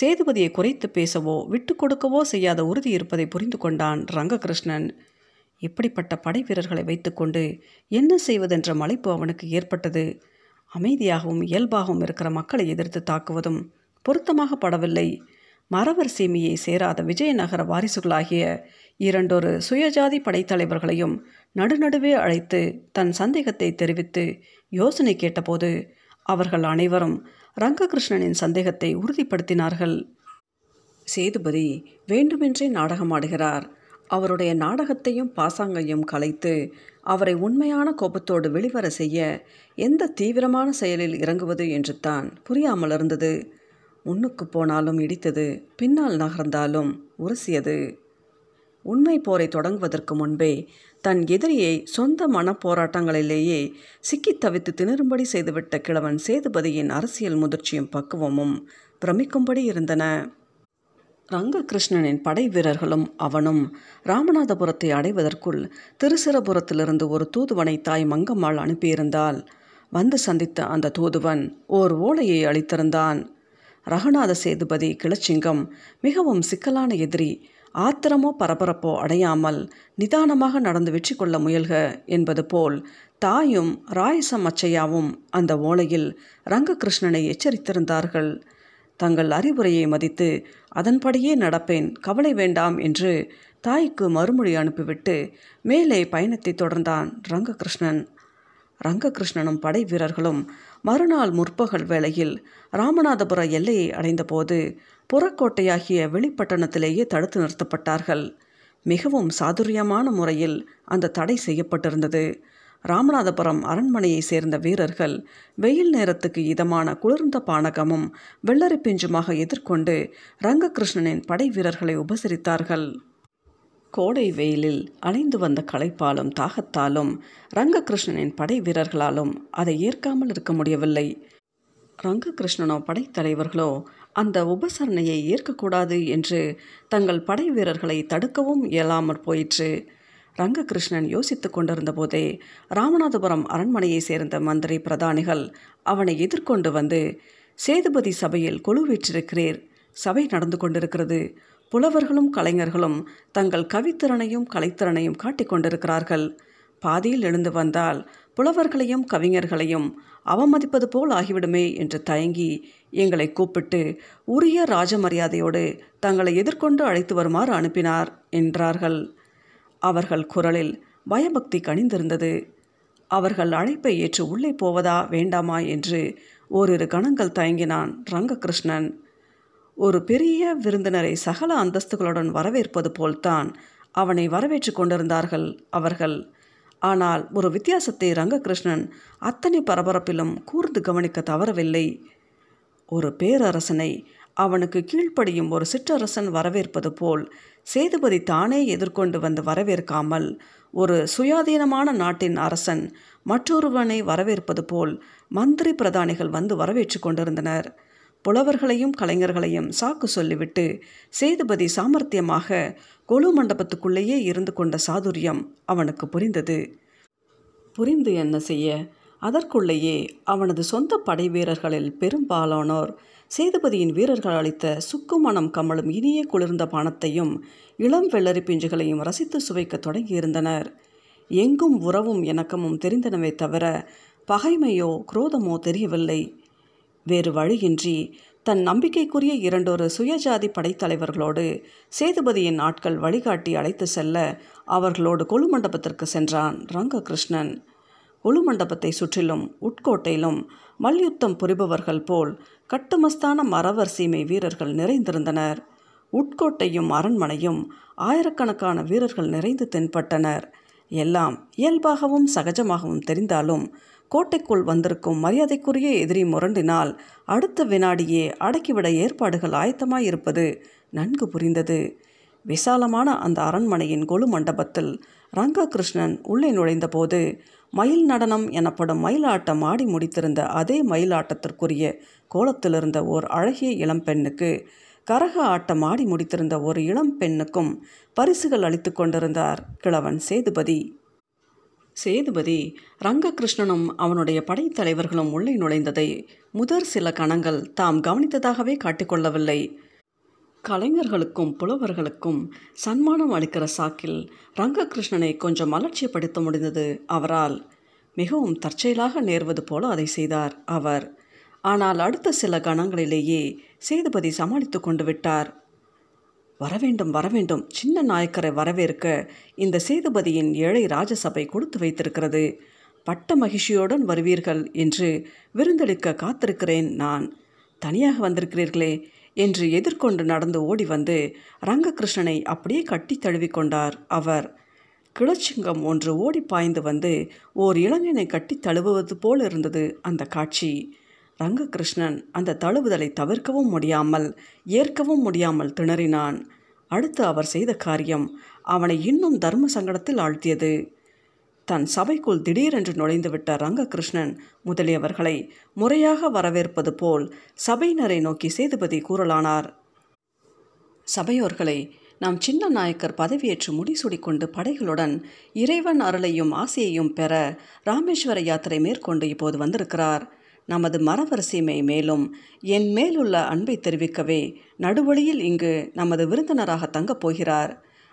Speaker 1: சேதுபதியை குறைத்து பேசவோ விட்டு கொடுக்கவோ செய்யாத உறுதி இருப்பதை புரிந்து கொண்டான் ரங்ககிருஷ்ணன். இப்படிப்பட்ட படை வீரர்களை வைத்துக்கொண்டு என்ன செய்வதென்ற மலைப்பு அவனுக்கு ஏற்பட்டது. அமைதியாகவும் இயல்பாகவும் இருக்கிற மக்களை எதிர்த்து தாக்குவதும் பொருத்தமாக படவில்லை. மறவர் சீமையை சேராத விஜயநகர வாரிசுகளாகிய இரண்டொரு சுயஜாதி படைத்தலைவர்களையும் நடுநடுவே அழைத்து தன் சந்தேகத்தை தெரிவித்து யோசனை கேட்டபோது அவர்கள் அனைவரும் ரங்ககிருஷ்ணனின் சந்தேகத்தை உறுதிப்படுத்தினார்கள். சேதுபதி வேண்டுமென்றே நாடகமாடுகிறார் அவருடைய நாடகத்தையும் பாசாங்கையும் கலைத்து அவரை உண்மையான கோபத்தோடு வெளிவர செய்ய எந்த தீவிரமான செயலில் இறங்குவது என்று தான் புரியாமல் இருந்தது முன்னுக்கு போனாலும் இடித்தது பின்னால் நகர்ந்தாலும் உரசியது. உண்மை போரை தொடங்குவதற்கு முன்பே தன் எதிரியை சொந்த மனப்போராட்டங்களிலேயே சிக்கித் தவித்து திணறும்படி செய்துவிட்ட கிழவன் சேதுபதியின் அரசியல் முதிர்ச்சியும் பக்குவமும் பிரமிக்கும்படி இருந்தன. ரங்ககிருஷ்ணனின் படை வீரர்களும் அவனும் ராமநாதபுரத்தை அடைவதற்குள் திருசிரபுரத்திலிருந்து ஒரு தூதுவனை தாய் மங்கம்மாள் அனுப்பியிருந்தால் வந்து சந்தித்த அந்த தூதுவன் ஓர் ஓலையை அளித்திருந்தான். ரகுநாத சேதுபதி கிளச்சிங்கம் மிகவும் சிக்கலான எதிரி. ஆத்திரமோ பரபரப்போ அடையாமல் நிதானமாக நடந்து வெற்றி கொள்ள முயல்க என்பது போல் தாயும் ராயசம் அச்சையாவும் அந்த ஓலையில் ரங்ககிருஷ்ணனை எச்சரித்திருந்தார்கள். தங்கள் அறிவுரையை மதித்து அதன்படியே நடப்பேன் கவலை வேண்டாம் என்று தாய்க்கு மறுமொழி அனுப்பிவிட்டு மேலே பயணத்தை தொடர்ந்தான் ரங்ககிருஷ்ணன். ரங்ககிருஷ்ணனும் படை வீரர்களும் மறுநாள் முற்பகல் வேளையில் ராமநாதபுர எல்லையை அடைந்தபோது புறக்கோட்டையாகிய வெளிப்பட்டணத்திலேயே தடுத்து நிறுத்தப்பட்டார்கள். மிகவும் சாதுரியமான முறையில் அந்த தடை செய்யப்பட்டிருந்தது. ராமநாதபுரம் அரண்மனையை சேர்ந்த வீரர்கள் வெயில் நேரத்துக்கு இதமான குளிர்ந்த பானகமும் வெள்ளரி பிஞ்சுமாக எதிர்கொண்டு ரங்ககிருஷ்ணனின் படை வீரர்களை உபசரித்தார்கள். கோடை வெயிலில் அலைந்து வந்த களைப்பாலும் தாகத்தாலும் ரங்ககிருஷ்ணனின் படை வீரர்களாலும் அதை ஏற்காமல் இருக்க முடியவில்லை. ரங்ககிருஷ்ணனோ படைத்தலைவர்களோ அந்த உபசரணையை ஏற்கக்கூடாது என்று தங்கள் படை வீரர்களை தடுக்கவும் இயலாமற் போயிற்று. ரங்ககிருஷ்ணன் யோசித்து கொண்டிருந்த போதே ராமநாதபுரம் அரண்மனையை சேர்ந்த மந்திரி பிரதானிகள் அவனை எதிர்கொண்டு வந்து சேதுபதி சபையில் கொழுவேற்றிருக்கிறீர் சபை நடந்து கொண்டிருக்கிறது புலவர்களும் கலைஞர்களும் தங்கள் கவித்திறனையும் கலைத்திறனையும் காட்டிக் கொண்டிருக்கிறார்கள் பாதியில் எழுந்து வந்தால் புலவர்களையும் கவிஞர்களையும் அவமதிப்பது போல் ஆகிவிடுமே என்று தயங்கி எங்களை கூப்பிட்டு உரிய ராஜமரியாதையோடு தங்களை எதிர்கொண்டு அழைத்து வருமாறு அனுப்பினார் என்றார்கள். அவர்கள் குரலில் பயபக்தி கணிந்திருந்தது அவர்கள் அழைப்பை ஏற்று உள்ளே போவதா வேண்டாமா என்று ஓரிரு கணங்கள் தயங்கினான் ரங்ககிருஷ்ணன். ஒரு பெரிய விருந்தினரை சகல அந்தஸ்துகளுடன் வரவேற்பது போல்தான் அவனை வரவேற்று கொண்டிருந்தார்கள் அவர்கள். ஆனால் ஒரு வித்தியாசத்தை ரங்ககிருஷ்ணன் அத்தனை பரபரப்பிலும் கூர்ந்து கவனிக்க தவறவில்லை. ஒரு பேரரசனை அவனுக்கு கீழ்ப்படியும் ஒரு சிற்றரசன் வரவேற்பது போல் சேதுபதி தானே எதிர்கொண்டு வந்து வரவேற்காமல் ஒரு சுயாதீனமான நாட்டின் அரசன் மற்றொருவனை வரவேற்பது போல் மந்திரி பிரதானிகள் வந்து வரவேற்று கொண்டிருந்தனர். புலவர்களையும் கலைஞர்களையும் சாக்கு சொல்லிவிட்டு சேதுபதி சாமர்த்தியமாக கொலு மண்டபத்துக்குள்ளேயே இருந்து கொண்ட சாதுரியம் அவனுக்கு புரிந்தது. புரிந்து என்ன செய்ய? அதற்குள்ளேயே அவனது சொந்த படை வீரர்களில் பெரும்பாலானோர் சேதுபதியின் வீரர்கள் அளித்த சுக்குமணம் கமலும் இனிய குளிர்ந்த பானத்தையும் இளம் வெள்ளரி பிஞ்சுகளையும் ரசித்து சுவைக்க தொடங்கியிருந்தனர். எங்கும் உறவும் இணக்கமும் தெரிந்தனவே தவிர பகைமையோ குரோதமோ தெரியவில்லை. வேறு வழியின்றி தன் நம்பிக்கைக்குரிய இரண்டொரு சுயஜாதி படைத்தலைவர்களோடு சேதுபதியின் ஆட்கள் வழிகாட்டி அழைத்து செல்ல அவர்களோடு கொலுமண்டபத்திற்கு சென்றான் ரங்ககிருஷ்ணன். கொலுமண்டபத்தை சுற்றிலும் உட்கோட்டையிலும் மல்யுத்தம் புரிபவர்கள் போல் கட்டுமஸ்தான மரவர் சீமை வீரர்கள் நிறைந்திருந்தனர். உட்கோட்டையும் அரண்மனையும் ஆயிரக்கணக்கான வீரர்கள் நிறைந்து தென்பட்டனர். எல்லாம் இயல்பாகவும் சகஜமாகவும் தெரிந்தாலும் கோட்டைக்குள் வந்திருக்கும் மரியாதைக்குரிய எதிரி முரண்டினால் அடுத்த வினாடியே அடக்கிவிட ஏற்பாடுகள் ஆயத்தமாயிருப்பது நன்கு புரிந்தது. விசாலமான அந்த அரண்மனையின் கொலு மண்டபத்தில் ரங்ககிருஷ்ணன் உள்ளே நுழைந்தபோது மயில் நடனம் எனப்படும் மயிலாட்டம் ஆடி முடித்திருந்த அதே மயிலாட்டத்திற்குரிய கோலத்திலிருந்த ஓர் அழகிய இளம்பெண்ணுக்கு கரக ஆட்டம் ஆடி முடித்திருந்த ஒரு இளம் பெண்ணுக்கும் பரிசுகள் அளித்து கொண்டிருந்தார் கிழவன் சேதுபதி. சேதுபதி ரங்ககிருஷ்ணனும் அவனுடைய படைத்தலைவர்களும் உள்ளே நுழைந்ததை முதற் சில கணங்கள் தாம் கவனித்ததாகவே காட்டிக்கொள்ளவில்லை. கலைஞர்களுக்கும் புலவர்களுக்கும் சன்மானம் அளிக்கிற சாக்கில் ரங்ககிருஷ்ணனை கொஞ்சம் அலட்சியப்படுத்த முடிந்தது அவரால். மிகவும் தற்செயலாக நேர்வது போல அதை செய்தார் அவர். ஆனால் அடுத்த சில கணங்களிலேயே சேதுபதி சமாளித்து கொண்டு விட்டார். வரவேண்டும் வரவேண்டும் சின்ன நாயக்கரை வரவேற்க இந்த சேதுபதியின் ஏழை ராஜசபை கொடுத்து வைத்திருக்கிறது. பட்ட மகிழ்ச்சியுடன் வருவீர்கள் என்று விருந்தளிக்க காத்திருக்கிறேன் நான். தனியாக வந்திருக்கிறீர்களே என்று எதிர்கொண்டு நடந்து ஓடி வந்து ரங்ககிருஷ்ணனை அப்படியே கட்டி தழுவிக்கொண்டார் அவர். கிளச்சிங்கம் ஒன்று ஓடி பாய்ந்து வந்து ஓர் இளைஞனை கட்டி தழுவுவது போல் இருந்தது அந்த காட்சி. ரங்ககிருஷ்ணன் அந்த தழுவுதலை தவிர்க்கவும் முடியாமல் ஏற்கவும் முடியாமல் திணறினான். அடுத்து அவர் செய்த காரியம் அவனை இன்னும் தர்ம சங்கடத்தில் ஆழ்த்தியது. தன் சபைக்குள் திடீரென்று நுழைந்துவிட்ட ரங்ககிருஷ்ணன் முதலியவர்களை முறையாக வரவேற்பது போல் சபையினரை நோக்கி சேதுபதி கூறலானார். சபையோர்களை நாம் சின்ன நாயக்கர் பதவியேற்று முடிசூடிக்கொண்டு படைகளுடன் இறைவன் அருளையும் ஆசையையும் பெற ராமேஸ்வர யாத்திரை மேற்கொண்டு இப்போது வந்திருக்கிறார். நமது மரவரிசைமை மேலும் என் மேலுள்ள அன்பை தெரிவிக்கவே நடுவழியில் இங்கு நமது விருந்தினராக தங்கப் போகிறார்.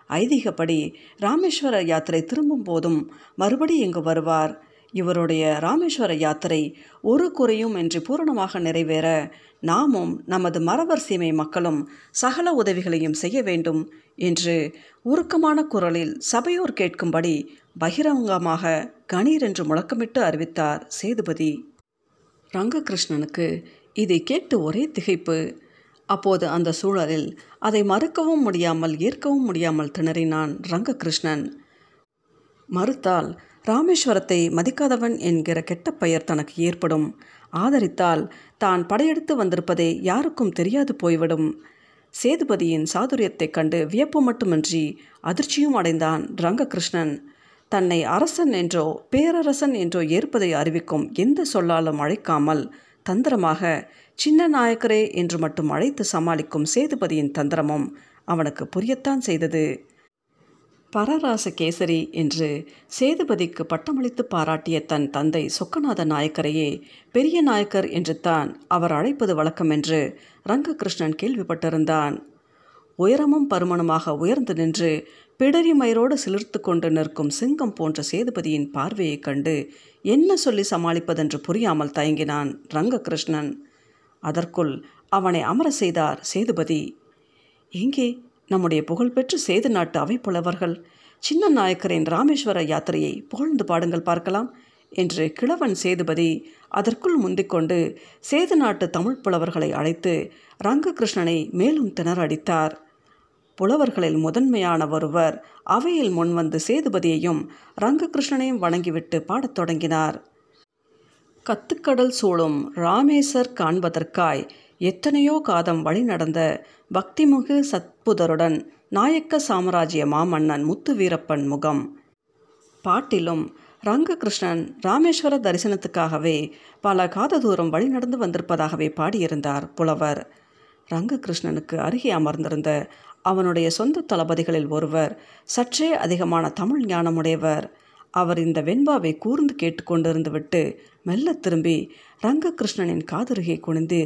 Speaker 1: ஐதீகப்படி ராமேஸ்வர யாத்திரை திரும்பும் போதும் மறுபடி இங்கு வருவார். இவருடைய ராமேஸ்வர யாத்திரை ஒரு குறையும் என்று பூரணமாக நிறைவேற நாமும் நமது மரவர் சீமை மக்களும் சகல உதவிகளையும் செய்ய வேண்டும் என்று உருக்கமான குரலில் சபையோர் கேட்கும்படி பகிரங்கமாக கணீர் என்று முழக்கமிட்டு அறிவித்தார் சேதுபதி. ரங்ககிருஷ்ணனுக்கு இதை கேட்டு ஒரே திகைப்பு. அப்போது அந்த சூழலில் அதை மறுக்கவும் முடியாமல் ஏற்கவும் முடியாமல் திணறினான் ரங்ககிருஷ்ணன். மறுத்தால் ராமேஸ்வரத்தை மதிக்காதவன் என்கிற கெட்ட பெயர் தனக்கு ஏற்படும். ஆதரித்தால் தான் படையெடுத்து வந்திருப்பதை யாருக்கும் தெரியாது போய்விடும். சேதுபதியின் சாதுரியத்தைக் கண்டு வியப்பு மட்டுமின்றி அதிர்ச்சியும் அடைந்தான் ரங்ககிருஷ்ணன். தன்னை அரசன் என்றோ பேரரசன் என்றோ ஏற்பதை அறிவிக்கும் எந்த சொல்லாலும் அழைக்காமல் தந்திரமாக சின்ன நாயக்கரே என்று மட்டும் அழைத்து சமாளிக்கும் சேதுபதியின் தந்திரமும் அவனுக்கு புரியத்தான் செய்தது. பரராச கேசரி என்று சேதுபதிக்கு பட்டமளித்து பாராட்டிய தன் தந்தை சொக்கநாத நாயக்கரையே பெரிய நாயக்கர் என்று தான் அவர் அழைப்பது வழக்கம் என்று ரங்ககிருஷ்ணன் கேள்விப்பட்டிருந்தான். உயரமும் பருமனுமாக உயர்ந்து நின்று பிடரி மயிரோடு சிலிர்த்து கொண்டு நிற்கும் சிங்கம் போன்ற சேதுபதியின் பார்வையைக் கண்டு என்ன சொல்லி சமாளிப்பதென்று புரியாமல் தயங்கினான் ரங்ககிருஷ்ணன். அதற்குள் அவனை அமர செய்தார் சேதுபதி. எங்கே? நம்முடைய புகழ்பெற்ற சேது நாட்டு அவைப்புலவர்கள் சின்ன நாயக்கரின் ராமேஸ்வர யாத்திரையை புகழ்ந்து பாடுங்கள் பார்க்கலாம் என்று கிழவன் சேதுபதி அதற்குள் முந்திக்கொண்டு சேது நாட்டு தமிழ் புலவர்களை அழைத்து ரங்ககிருஷ்ணனை மேலும் திணறடித்தார். புலவர்களில் முதன்மையான ஒருவர். அவையில் முன்வந்து சேதுபதியையும் ரங்ககிருஷ்ணனையும் வணங்கிவிட்டு பாடத் தொடங்கினார். கத்துக்கடல் சூழும் ராமேசர் காண்பதற்காய் எத்தனையோ காதம் வழி நடந்த பக்திமுகு சத்புதருடன் நாயக்க சாம்ராஜ்ய மாமன்னன் முத்து வீரப்பன் முகம். பாட்டிலும் ரங்ககிருஷ்ணன் ராமேஸ்வர தரிசனத்துக்காகவே பல காத தூரம் வழி நடந்து வந்திருப்பதாகவே பாடியிருந்தார் புலவர். ரங்ககிருஷ்ணனுக்கு அருகே அமர்ந்திருந்த அவனுடைய சொந்த தளபதிகளில் ஒருவர் சற்றே அதிகமான தமிழ் ஞானமுடையவர். அவர் இந்த வெண்பாவை கூர்ந்து கேட்டுக்கொண்டிருந்து விட்டு மெல்ல திரும்பி ரங்ககிருஷ்ணனின் காதருகே குனிந்து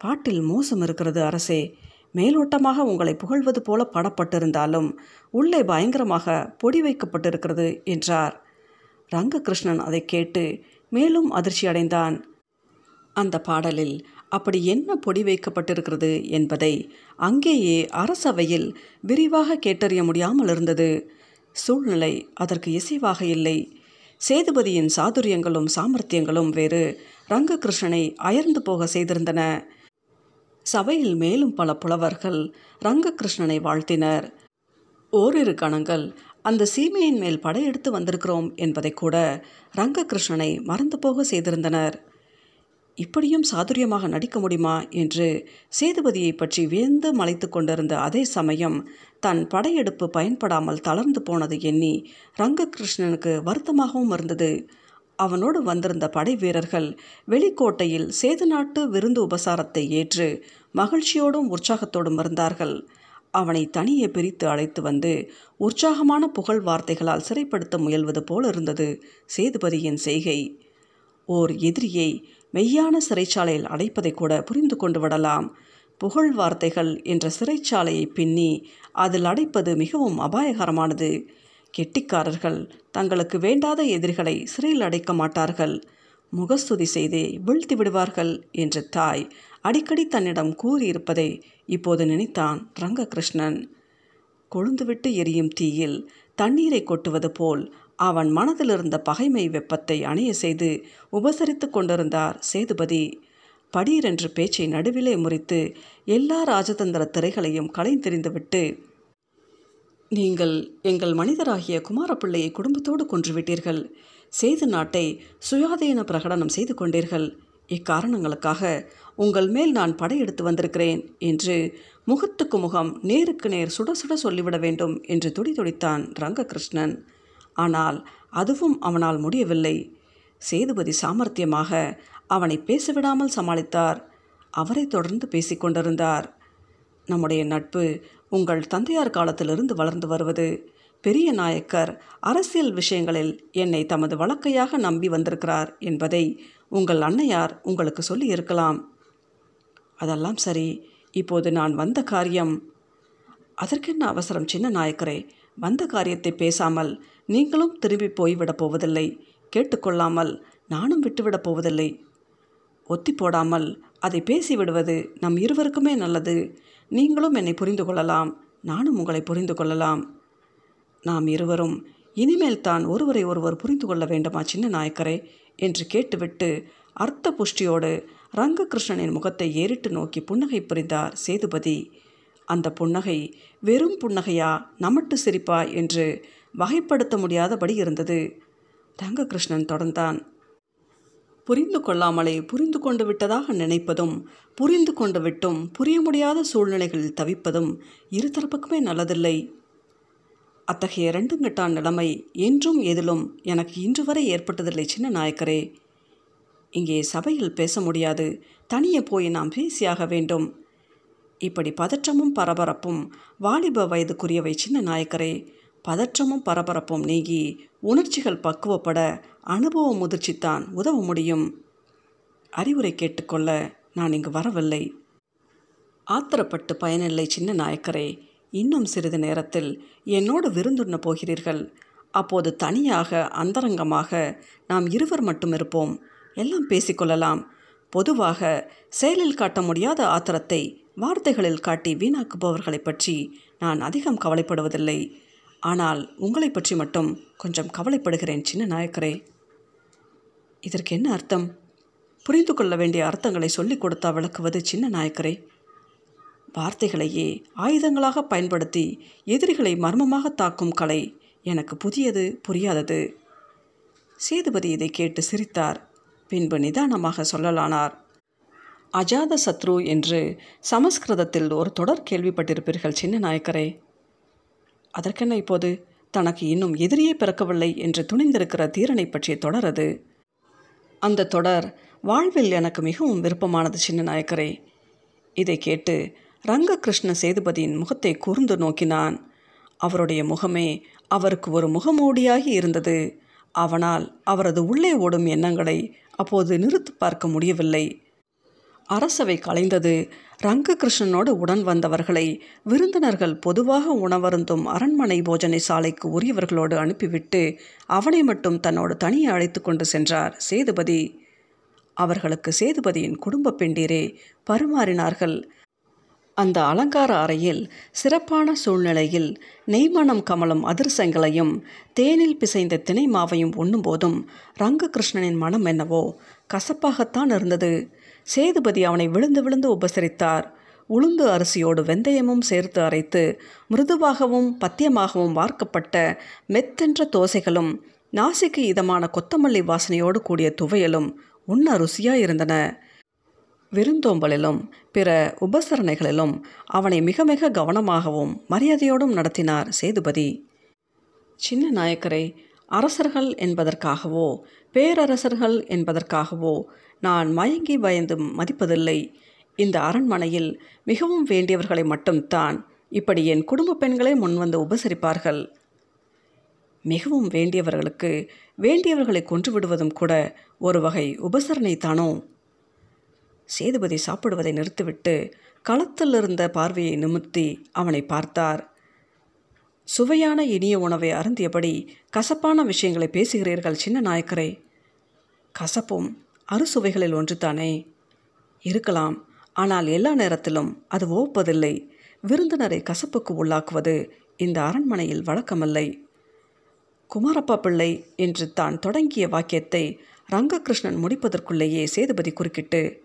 Speaker 1: பாட்டில் மோசம் இருக்கிறது அரசே மேலோட்டமாக உங்களை புகழ்வது போல பாடப்பட்டிருந்தாலும் உள்ளே பயங்கரமாக பொடி வைக்கப்பட்டிருக்கிறது என்றார். ரங்ககிருஷ்ணன் அதை கேட்டு மேலும் அதிர்ச்சி அடைந்தான் அந்த பாடலில் அப்படி என்ன பொடி வைக்கப்பட்டிருக்கிறது என்பதை அங்கேயே அரசவையில் விரிவாக கேட்டறிய முடியாமல் இருந்தது. சூழ்நிலை அதற்கு இசைவாக இல்லை. சேதுபதியின் சாதுரியங்களும் சாமர்த்தியங்களும் வேறு ரங்ககிருஷ்ணனை அயர்ந்து போக செய்திருந்தன. சபையில் மேலும் பல புலவர்கள் ரங்ககிருஷ்ணனை வாழ்த்தினர். ஓரிரு கணங்கள் அந்த சீமையின் மேல் படையெடுத்து வந்திருக்கிறோம் என்பதை கூட ரங்ககிருஷ்ணனை மறந்து போக செய்திருந்தனர். இப்படியும் சாதுரியமாக நடிக்க முடியுமா என்று சேதுபதியை பற்றி வியந்து மலைத்து கொண்டிருந்த அதே சமயம் தன் படையெடுப்பு பயன்படாமல் தளர்ந்து போனது எண்ணி ரங்ககிருஷ்ணனுக்கு வருத்தமாகவும் இருந்தது. அவனோடு வந்திருந்த படை வீரர்கள் வெளிக்கோட்டையில் சேது நாட்டு விருந்து உபசாரத்தை ஏற்று மகிழ்ச்சியோடும் உற்சாகத்தோடும் இருந்தார்கள். அவனை தனியே பிரித்து அழைத்து வந்து உற்சாகமான புகழ் வார்த்தைகளால் சிறைப்படுத்த முயல்வது போல் இருந்தது சேதுபதியின் செய்கை. ஓர் எதிரியை மெய்யான சிறைச்சாலையில் அடைப்பதை கூட புரிந்து கொண்டு விடலாம். புகழ் வார்த்தைகள் என்ற சிறைச்சாலையை பின்னி அதில் அடைப்பது மிகவும் அபாயகரமானது. கெட்டிக்காரர்கள் தங்களுக்கு வேண்டாத எதிரிகளை சிறையில் அடைக்க மாட்டார்கள். முகஸ்துதி செய்தே வீழ்த்தி விடுவார்கள் என்று தாய் அடிக்கடி தன்னிடம் கூறியிருப்பதை இப்போது நினைத்தான் ரங்ககிருஷ்ணன். கொழுந்துவிட்டு எரியும் தீயில் தண்ணீரை கொட்டுவது போல் அவன் மனதில் இருந்த பகைமை வெப்பத்தை அணைய செய்து உபசரித்து கொண்டிருந்தார் சேதுபதி. படீரென்று பேச்சை நடுவிலே முறித்து எல்லா ராஜதந்திர திரைகளையும் கலைந்தெறிந்துவிட்டு நீங்கள் எங்கள் மனிதராகிய குமாரப்பிள்ளையை குடும்பத்தோடு கொன்றுவிட்டீர்கள். சேது நாட்டை சுயாதீன பிரகடனம் செய்து கொண்டீர்கள். இக்காரணங்களுக்காக உங்கள் மேல் நான் படையெடுத்து வந்திருக்கிறேன் என்று முகத்துக்கு முகம் நேருக்கு நேர் சுட சுட சொல்லிவிட வேண்டும் என்று துடிதுடித்தான் ரங்ககிருஷ்ணன். ஆனால் அதுவும் அவனால் முடியவில்லை. சேதுபதி சாமர்த்தியமாக அவனை பேசவிடாமல் சமாளித்தார். அவரை தொடர்ந்து பேசிக்கொண்டிருந்தார் நம்முடைய நட்பு உங்கள் தந்தையார் காலத்திலிருந்து வளர்ந்து வருவது. பெரிய நாயக்கர் அரசியல் விஷயங்களில் என்னை தமது வழக்கையாக நம்பி வந்திருக்கிறார் என்பதை உங்கள் அன்னையார் உங்களுக்கு சொல்லி இருக்கலாம். அதெல்லாம் சரி. இப்போது நான் வந்த காரியம். அதற்கென்ன அவசரம் சின்ன நாயக்கரே? வந்த காரியத்தை பேசாமல் நீங்களும் திரும்பி போய்விடப் போவதில்லை கேட்டுக்கொள்ளாமல் நானும் விட்டுவிடப் போவதில்லை ஒத்தி போடாமல் அதை பேசிவிடுவது நம் இருவருக்குமே நல்லது. நீங்களும் என்னை புரிந்து கொள்ளலாம். நானும் உங்களை புரிந்து கொள்ளலாம். நாம் இருவரும் இனிமேல் தான் ஒருவரை ஒருவர் புரிந்து கொள்ள வேண்டுமா சின்ன நாயக்கரே? என்று கேட்டுவிட்டு அர்த்த புஷ்டியோடு ரங்ககிருஷ்ணனின் முகத்தை ஏறிட்டு நோக்கி புன்னகை புரிந்தார் சேதுபதி. அந்த புன்னகை வெறும் புன்னகையா? நமட்டு சிரிப்பா? என்று வகைப்படுத்த முடியாதபடி இருந்தது. ரங்ககிருஷ்ணன் தொடர்ந்தான். புரிந்து கொள்ளாமலே புரிந்து கொண்டு விட்டதாக நினைப்பதும் புரிந்து கொண்டு விட்டும் புரிய முடியாத சூழ்நிலைகளில் தவிப்பதும் இருதரப்புக்குமே நல்லதில்லை. அத்தகைய ரெண்டுங்கட்டான் நிலைமை என்றும் எதிலும் எனக்கு இன்று வரை ஏற்பட்டதில்லை சின்ன நாயக்கரே. இங்கே சபையில் பேச முடியாது. தனியே போய் நாம் பேசியாக வேண்டும். இப்படி பதற்றமும் பரபரப்பும் வாலிப வயதுக்குரியவை சின்ன நாயக்கரே. பதற்றமும் பரபரப்பும் நீங்கி உணர்ச்சிகள் பக்குவப்பட அனுபவ முதிர்ச்சித்தான் உதவ முடியும். அறிவுரை கேட்டுக்கொள்ள நான் இங்கு வரவில்லை. ஆத்திரப்பட்டு பயனில்லை சின்ன நாயக்கரே இன்னும் சிறிது நேரத்தில் என்னோடு விருந்துண்ண போகிறீர்கள். அப்போது தனியாக அந்தரங்கமாக நாம் இருவர் மட்டும் இருப்போம். எல்லாம் பேசிக்கொள்ளலாம் பொதுவாக செயலில் காட்ட முடியாத ஆத்திரத்தை வார்த்தைகளில் காட்டி வீணாக்குபவர்களை பற்றி நான் அதிகம் கவலைப்படுவதில்லை. ஆனால் உங்களை பற்றி மட்டும் கொஞ்சம் கவலைப்படுகிறேன் சின்ன நாயக்கரே. இதற்கு என்ன அர்த்தம்? புரிந்து கொள்ள வேண்டிய அர்த்தங்களை சொல்லிக் கொடுத்தா விளக்குவது சின்ன நாயக்கரே. வார்த்தைகளையே ஆயுதங்களாக பயன்படுத்தி எதிரிகளை மர்மமாக தாக்கும் கலை எனக்கு புதியது புரியாதது. சேதுபதி இதை கேட்டு சிரித்தார். பின்பு நிதானமாக சொல்லலானார். அஜாத சத்ரு என்று சமஸ்கிருதத்தில் ஒரு தொடர் கேள்விப்பட்டிருப்பீர்கள் சின்ன நாயக்கரே. அதற்கென்ன இப்போது? தனக்கு இன்னும் எதிரியே பிறக்கவில்லை என்று துணிந்திருக்கிற தீரனை பற்றிய தொடர் அது அந்த தொடர் வாழ்வில் எனக்கு மிகவும் விருப்பமானது சின்ன நாயக்கரே. இதை கேட்டு ரங்ககிருஷ்ண சேதுபதியின் முகத்தை கூர்ந்து நோக்கினான். அவருடைய முகமே அவருக்கு ஒரு முகமூடியாகி இருந்தது. அவனால் அவரது உள்ளே ஓடும் எண்ணங்களை அப்போது நிறுத்து பார்க்க முடியவில்லை. அரசவை கலைந்தது. ரங்ககிருஷ்ணனோடு உடன் வந்தவர்களை விருந்தினர்கள் பொதுவாக உணவருந்தும் அரண்மனை போஜனை சாலைக்கு உரியவர்களோடு அனுப்பிவிட்டு அவனை மட்டும் தன்னோடு தனியே அழைத்து கொண்டு சென்றார் சேதுபதி. அவர்களுக்கு சேதுபதியின் குடும்ப பெண்டீரே பருமாறினார்கள். அந்த அலங்கார அறையில் சிறப்பான சூழ்நிலையில் நெய்மணம் கமலம் அதிர்சங்களையும் தேனில் பிசைந்த தினை மாவையும் உண்ணும்போதும் ரங்ககிருஷ்ணனின் மனம் என்னவோ கசப்பாகத்தான் இருந்தது. சேதுபதி அவனை விழுந்து விழுந்து உபசரித்தார். உளுந்து அரிசியோடு வெந்தயமும் சேர்த்து அரைத்து மிருதுவாகவும் பத்தியமாகவும் வார்க்கப்பட்ட மெத்தென்ற தோசைகளும் நாசிக்கு இதமான கொத்தமல்லி வாசனையோடு கூடிய துவையலும் உண்ண ருசியாக இருந்தன. விருந்தோம்பலிலும் பிற உபசரணைகளிலும் அவனை மிக மிக கவனமாகவும் மரியாதையோடும் நடத்தினார் சேதுபதி. சின்ன நாயக்கரை அரசர்கள் என்பதற்காகவோ பேரரசர்கள் என்பதற்காகவோ நான் மயங்கி பயந்து மதிப்பதில்லை. இந்த அரண்மனையில் மிகவும் வேண்டியவர்களை மட்டும்தான் இப்படி என் குடும்ப பெண்களே முன்வந்து உபசரிப்பார்கள். மிகவும் வேண்டியவர்களுக்கு வேண்டியவர்களை கொன்று விடுவதும் கூட ஒரு வகை உபசரணை தானோ? சேதுபதி சாப்பிடுவதை நிறுத்திவிட்டு களத்தில் இருந்த பார்வையை நிமிர்த்தி அவனை பார்த்தார். சுவையான இனிய உணவை அருந்தியபடி கசப்பான விஷயங்களை பேசுகிறீர்கள் சின்ன நாயக்கரே. கசப்பும் அறுசுவைகளில் ஒன்றுதானே? இருக்கலாம். ஆனால் எல்லா நேரத்திலும் அது ஓப்பதில்லை. விருந்தினரை கசப்புக்கு உள்ளாக்குவது இந்த அரண்மனையில் வழக்கமில்லை. குமாரப்பா பிள்ளை என்று தான் தொடங்கிய வாக்கியத்தை ரங்ககிருஷ்ணன் முடிப்பதற்குள்ளேயே சேதுபதி குறுக்கிட்டு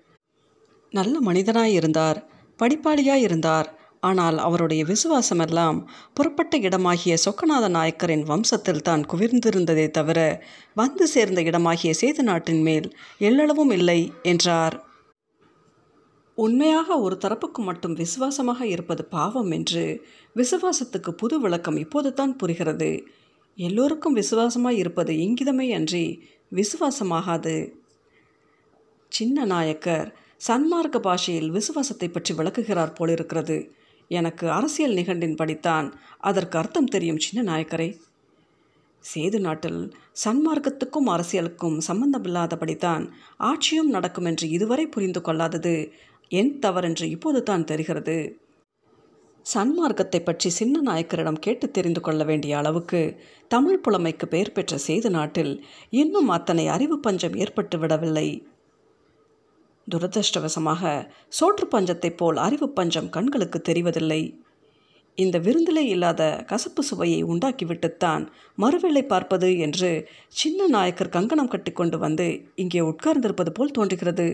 Speaker 1: நல்ல மனிதனாயிருந்தார் இருந்தார் இருந்தார் ஆனால் அவருடைய விசுவாசமெல்லாம் புறப்பட்ட இடமாகிய சொக்கநாத நாயக்கரின் வம்சத்தில் தான் குவிர்ந்திருந்ததே தவிர வந்து சேர்ந்த இடமாகிய சேது நாட்டின் மேல் எள்ளளவும் இல்லை என்றார். உண்மையாக ஒரு தரப்புக்கு மட்டும் விசுவாசமாக இருப்பது பாவம் என்று விசுவாசத்துக்கு புது விளக்கம் இப்போது தான் புரிகிறது. எல்லோருக்கும் விசுவாசமாய் இருப்பது இங்கிதமே அன்றி விசுவாசமாகாது. சின்ன நாயக்கர் சன்மார்க்க பாஷையில் விசுவாசத்தை பற்றி விளக்குகிறார் போலிருக்கிறது. எனக்கு அரசியல் நிகண்டின் படித்தான். அதற்கு அர்த்தம் தெரியும் சின்ன நாயக்கரே. சேது நாட்டில் சன்மார்க்கத்துக்கும் அரசியலுக்கும் சம்பந்தமில்லாதபடித்தான் ஆட்சியும் நடக்கும் என்று இதுவரை புரிந்து கொள்ளாதது என் தவறென்று இப்போது தான் தெரிகிறது. சன்மார்க்கத்தை பற்றி சின்ன நாயக்கரிடம் கேட்டு தெரிந்து கொள்ள வேண்டிய அளவுக்கு தமிழ் புலமைக்கு பெயர் பெற்ற சேது நாட்டில் இன்னும் அத்தனை அறிவு பஞ்சம் ஏற்பட்டு விடவில்லை. துரதிருஷ்டவசமாக சோற்று பஞ்சத்தைப் போல் அறிவு பஞ்சம் கண்களுக்கு தெரிவதில்லை. இந்த விருந்திலே இல்லாத கசப்பு சுவையை உண்டாக்கிவிட்டுத்தான் மறுவேளை பார்ப்பது என்று சின்ன நாயக்கர் கங்கணம் கட்டிக்கொண்டு வந்து இங்கே உட்கார்ந்திருப்பது போல் தோன்றுகிறது.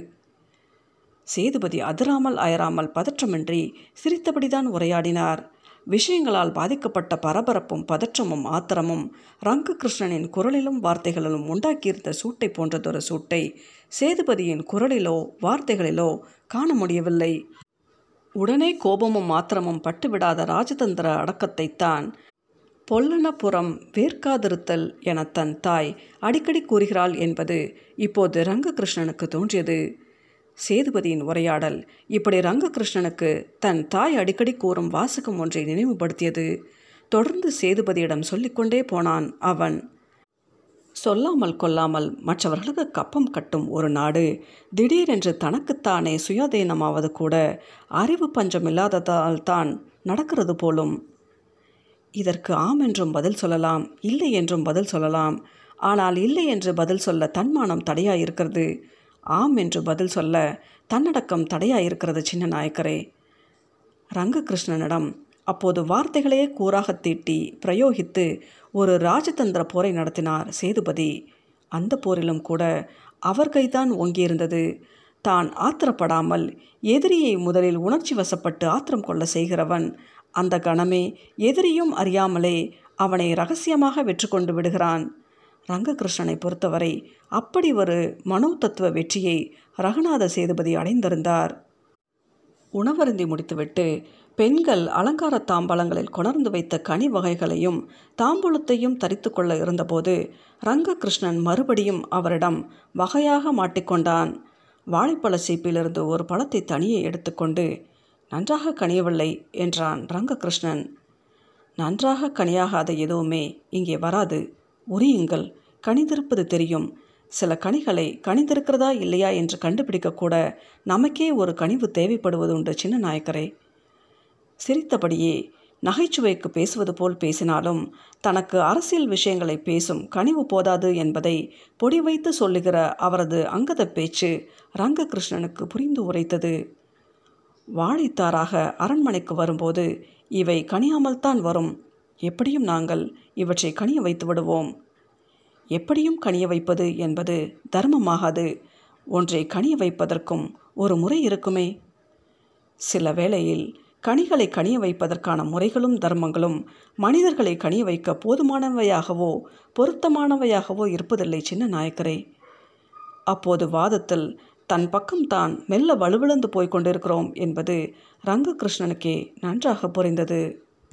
Speaker 1: சேதுபதி அதிராமல் அயராமல் பதற்றமின்றி சிரித்தபடிதான் உரையாடினார். விஷயங்களால் பாதிக்கப்பட்ட பரபரப்பும் பதற்றமும் ஆத்திரமும் ரங்ககிருஷ்ணனின் குரலிலும் வார்த்தைகளிலும் உண்டாக்கியிருந்த சூட்டை போன்றதொரு சூட்டை சேதுபதியின் குரலிலோ வார்த்தைகளிலோ காண முடியவில்லை. உடனே கோபமும் ஆத்திரமும் பட்டுவிடாத ராஜதந்திர அடக்கத்தைத்தான் பொல்லனபுரம் வேர்க்காதிருத்தல் என தன் தாய் அடிக்கடி கூறுகிறாள் என்பது இப்போது ரங்ககிருஷ்ணனுக்கு தோன்றியது. சேதுபதியின் உரையாடல் இப்படி ரங்ககிருஷ்ணனுக்கு தன் தாய் அடிக்கடி கூறும் வாசகம் ஒன்றை நினைவுபடுத்தியது. தொடர்ந்து சேதுபதியிடம் சொல்லிக்கொண்டே போனான் அவன். சொல்லாமல் கொல்லாமல் மற்றவர்களுக்கு கப்பம் கட்டும் ஒரு நாடு திடீரென்று தனக்குத்தானே சுயாதீனமாவது கூட அறிவு பஞ்சம் இல்லாததால் தான் நடக்கிறது போலும். இதற்கு ஆம் என்றும் பதில் சொல்லலாம் இல்லை என்றும் பதில் சொல்லலாம். ஆனால் இல்லை என்று பதில் சொல்ல தன்மானம் தடையாயிருக்கிறது. ஆம் என்று பதில் சொல்ல தன்னடக்கம் தடையாயிருக்கிறது சின்ன நாயக்கரே. ரங்ககிருஷ்ணனிடம் அப்போது வார்த்தைகளையே கூறாக தீட்டி பிரயோகித்து ஒரு ராஜதந்திர போரை நடத்தினார் சேதுபதி. அந்த போரிலும் கூட அவர் கைதான் ஓங்கியிருந்தது. தான் ஆத்திரப்படாமல் எதிரியை முதலில் உணர்ச்சி வசப்பட்டு ஆத்திரம் கொள்ள செய்கிறவன் அந்த கணமே எதிரியும் அறியாமலே அவனை ரகசியமாக வெற்றி கொண்டு விடுகிறான். ரங்ககிருஷ்ணனை பொறுத்தவரை அப்படி ஒரு மனோ தத்துவ வெற்றியை ரகுநாத சேதுபதி அடைந்திருந்தார். உணவருந்தி முடித்துவிட்டு பெண்கள் அலங்கார தாம்பாளங்களில் கொணர்ந்து வைத்த கனி வகைகளையும் தாம்பூலத்தையும் தரித்து கொள்ள இருந்தபோது ரங்ககிருஷ்ணன் மறுபடியும் அவரிடம் வகையாக மாட்டிக்கொண்டான் வாழைப்பழ சீப்பிலிருந்து ஒரு பழத்தை தனியே எடுத்துக்கொண்டு நன்றாக கனியவில்லை என்றான் ரங்ககிருஷ்ணன். நன்றாக கனியாகாத எதுவுமே இங்கே வராது உரியுங்கள் கனிந்திருப்பது தெரியும். சில கனிகளை கணிந்திருக்கிறதா இல்லையா என்று கண்டுபிடிக்கக்கூட நமக்கே ஒரு கனிவு தேவைப்படுவது உண்டு சின்ன நாயக்கரே. சிரித்தபடியே நகைச்சுவைக்கு பேசுவது போல் பேசினாலும் தனக்கு அரசியல் விஷயங்களை பேசும் கனிவு போதாது என்பதை பொடி வைத்து சொல்லுகிற அவரது அங்கத பேச்சு ரங்ககிருஷ்ணனுக்கு புரிந்து உரைத்தது. வாழைத்தாராக அரண்மனைக்கு வரும்போது இவை கனியாமல்தான் வரும். எப்படியும் நாங்கள் இவற்றை கனிய வைத்து விடுவோம். எப்படியும் கனிய வைப்பது என்பது தர்மமாகாது. ஒன்றை கனிய வைப்பதற்கும் ஒரு முறை இருக்குமே. சில வேளையில் கனிகளை கனிய வைப்பதற்கான முறைகளும் தர்மங்களும் மனிதர்களை கனிய வைக்க போதுமானவையாகவோ பொருத்தமானவையாகவோ இருப்பதில்லை சின்ன நாயக்கரே. அப்போது வாதத்தில் தன் பக்கம் தான் மெல்ல வலுவிழந்து போய்க் கொண்டிருக்கிறோம் என்பது ரங்ககிருஷ்ணனுக்கே நன்றாக புரிந்தது.